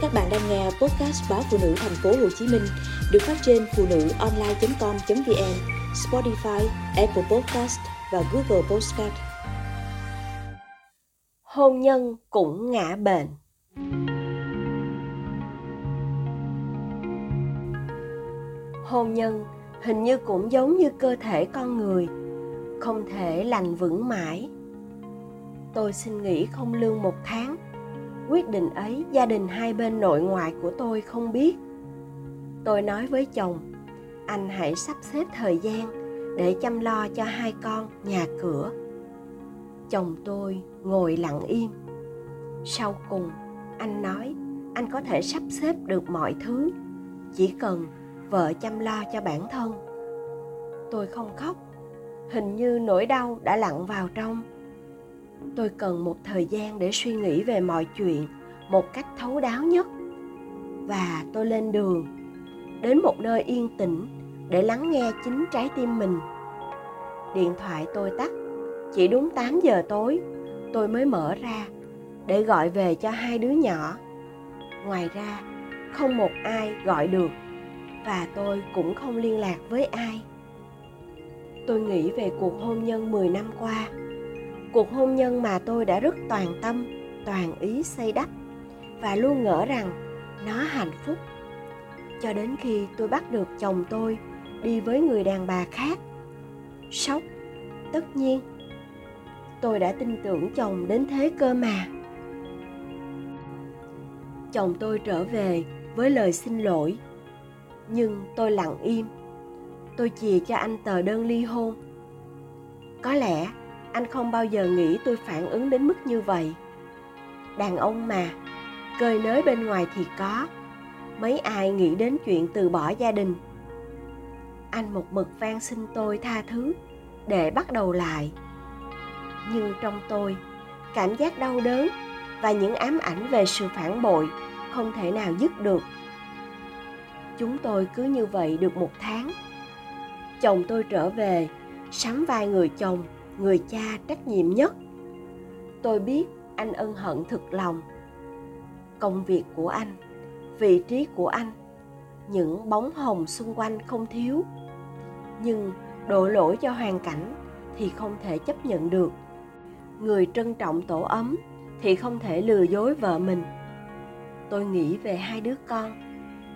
Các bạn đang nghe podcast báo phụ nữ thành phố Hồ Chí Minh được phát trên phụ nữ online.com.vn, Spotify, Apple Podcast và Google Podcast. Hôn nhân cũng ngã bệnh. Hôn nhân hình như cũng giống như cơ thể con người, không thể lành vững mãi. Tôi xin nghỉ không lương một tháng quyết định ấy, gia đình hai bên nội ngoại của tôi không biết. Tôi nói với chồng, anh hãy sắp xếp thời gian để chăm lo cho hai con nhà cửa. Chồng tôi ngồi lặng im. Sau cùng, anh nói, anh có thể sắp xếp được mọi thứ, chỉ cần vợ chăm lo cho bản thân. Tôi không khóc. Hình như nỗi đau đã lặn vào trong tôi cần một thời gian để suy nghĩ về mọi chuyện một cách thấu đáo nhất. Và tôi lên đường đến một nơi yên tĩnh để lắng nghe chính trái tim mình. Điện thoại tôi tắt, chỉ đúng 8 giờ tối, tôi mới mở ra để gọi về cho hai đứa nhỏ. Ngoài ra, không một ai gọi được và tôi cũng không liên lạc với ai. Tôi nghĩ về cuộc hôn nhân 10 năm qua cuộc hôn nhân mà tôi đã rất toàn tâm, toàn ý xây đắp và luôn ngỡ rằng nó hạnh phúc. Cho đến khi tôi bắt được chồng tôi đi với người đàn bà khác, sốc, tất nhiên, tôi đã tin tưởng chồng đến thế cơ mà. Chồng tôi trở về với lời xin lỗi, nhưng tôi lặng im. Tôi chìa cho anh tờ đơn ly hôn. Có lẽ anh không bao giờ nghĩ tôi phản ứng đến mức như vậy. Đàn ông mà, cơi nới bên ngoài thì có. Mấy ai nghĩ đến chuyện từ bỏ gia đình? Anh một mực van xin tôi tha thứ, để bắt đầu lại. Nhưng trong tôi, cảm giác đau đớn và những ám ảnh về sự phản bội không thể nào dứt được. Chúng tôi cứ như vậy được một tháng. Chồng tôi trở về, sắm vai người chồng người cha trách nhiệm nhất. Tôi biết anh ân hận thực lòng. Công việc của anh, vị trí của anh, những bóng hồng xung quanh không thiếu. Nhưng đổ lỗi cho hoàn cảnh thì không thể chấp nhận được. Người trân trọng tổ ấm thì không thể lừa dối vợ mình. Tôi nghĩ về hai đứa con.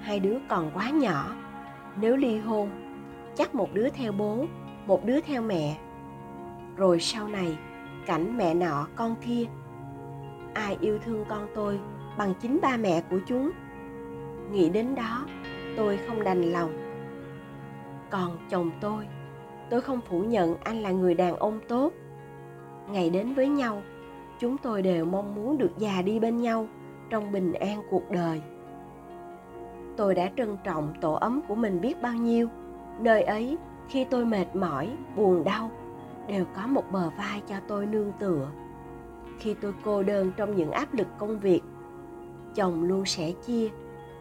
Hai đứa còn quá nhỏ. Nếu ly hôn, chắc một đứa theo bố, một đứa theo mẹ rồi sau này, cảnh mẹ nọ con kia. Ai yêu thương con tôi bằng chính ba mẹ của chúng? Nghĩ đến đó, tôi không đành lòng. Còn chồng tôi tôi không phủ nhận anh là người đàn ông tốt. Ngày đến với nhau, chúng tôi đều mong muốn được già đi bên nhau trong bình an cuộc đời. Tôi đã trân trọng tổ ấm của mình biết bao nhiêu, nơi ấy khi tôi mệt mỏi, buồn đau đều có một bờ vai cho tôi nương tựa. Khi tôi cô đơn trong những áp lực công việc, chồng luôn sẻ chia.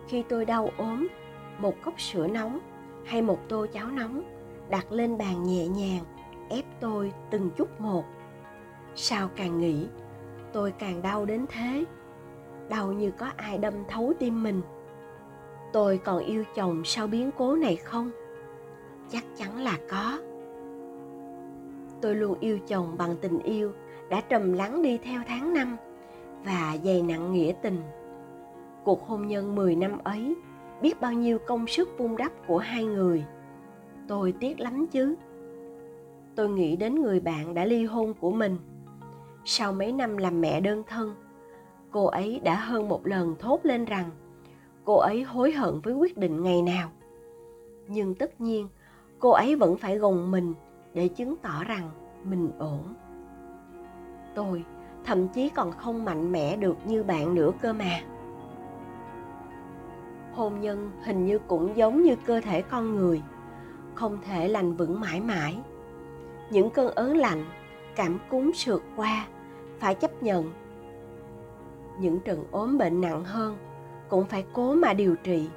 Khi tôi đau ốm, một cốc sữa nóng hay một tô cháo nóng đặt lên bàn nhẹ nhàng, ép tôi từng chút một. Sao càng nghĩ, tôi càng đau đến thế. Đau như có ai đâm thấu tim mình. Tôi còn yêu chồng sau biến cố này không? Chắc chắn là có tôi luôn yêu chồng bằng tình yêu, đã trầm lắng đi theo tháng năm và dày nặng nghĩa tình. Cuộc hôn nhân 10 năm ấy biết bao nhiêu công sức vun đắp của hai người. Tôi tiếc lắm chứ. Tôi nghĩ đến người bạn đã ly hôn của mình. Sau mấy năm làm mẹ đơn thân, cô ấy đã hơn một lần thốt lên rằng cô ấy hối hận với quyết định ngày nào. Nhưng tất nhiên, cô ấy vẫn phải gồng mình để chứng tỏ rằng mình ổn. Tôi thậm chí còn không mạnh mẽ được như bạn nữa cơ mà. Hôn nhân hình như cũng giống như cơ thể con người, không thể lành vững mãi mãi. Những cơn ớn lạnh, cảm cúm sượt qua, phải chấp nhận. Những trận ốm bệnh nặng hơn cũng phải cố mà điều trị.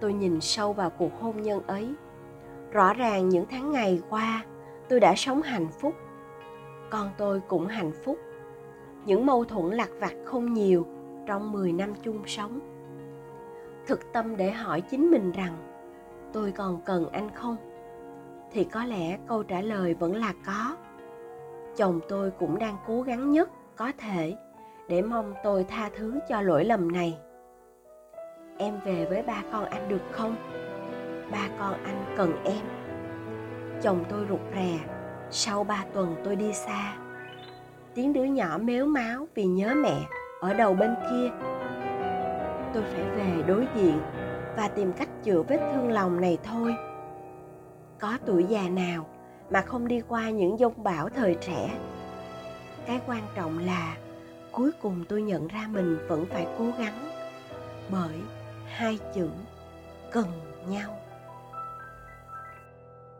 Tôi nhìn sâu vào cuộc hôn nhân ấy rõ ràng những tháng ngày qua, tôi đã sống hạnh phúc. Con tôi cũng hạnh phúc. Những mâu thuẫn lặt vặt không nhiều trong 10 năm chung sống. Thực tâm để hỏi chính mình rằng, tôi còn cần anh không? Thì có lẽ câu trả lời vẫn là có. Chồng tôi cũng đang cố gắng nhất có thể để mong tôi tha thứ cho lỗi lầm này. Em về với ba con anh được không? Ba con anh cần em. Chồng tôi rụt rè. Sau ba tuần tôi đi xa. Tiếng đứa nhỏ mếu máo vì nhớ mẹ ở đầu bên kia. Tôi phải về đối diện và tìm cách chữa vết thương lòng này thôi. Có tuổi già nào mà không đi qua những dông bão thời trẻ? Cái quan trọng là cuối cùng tôi nhận ra mình vẫn phải cố gắng bởi hai chữ cần nhau.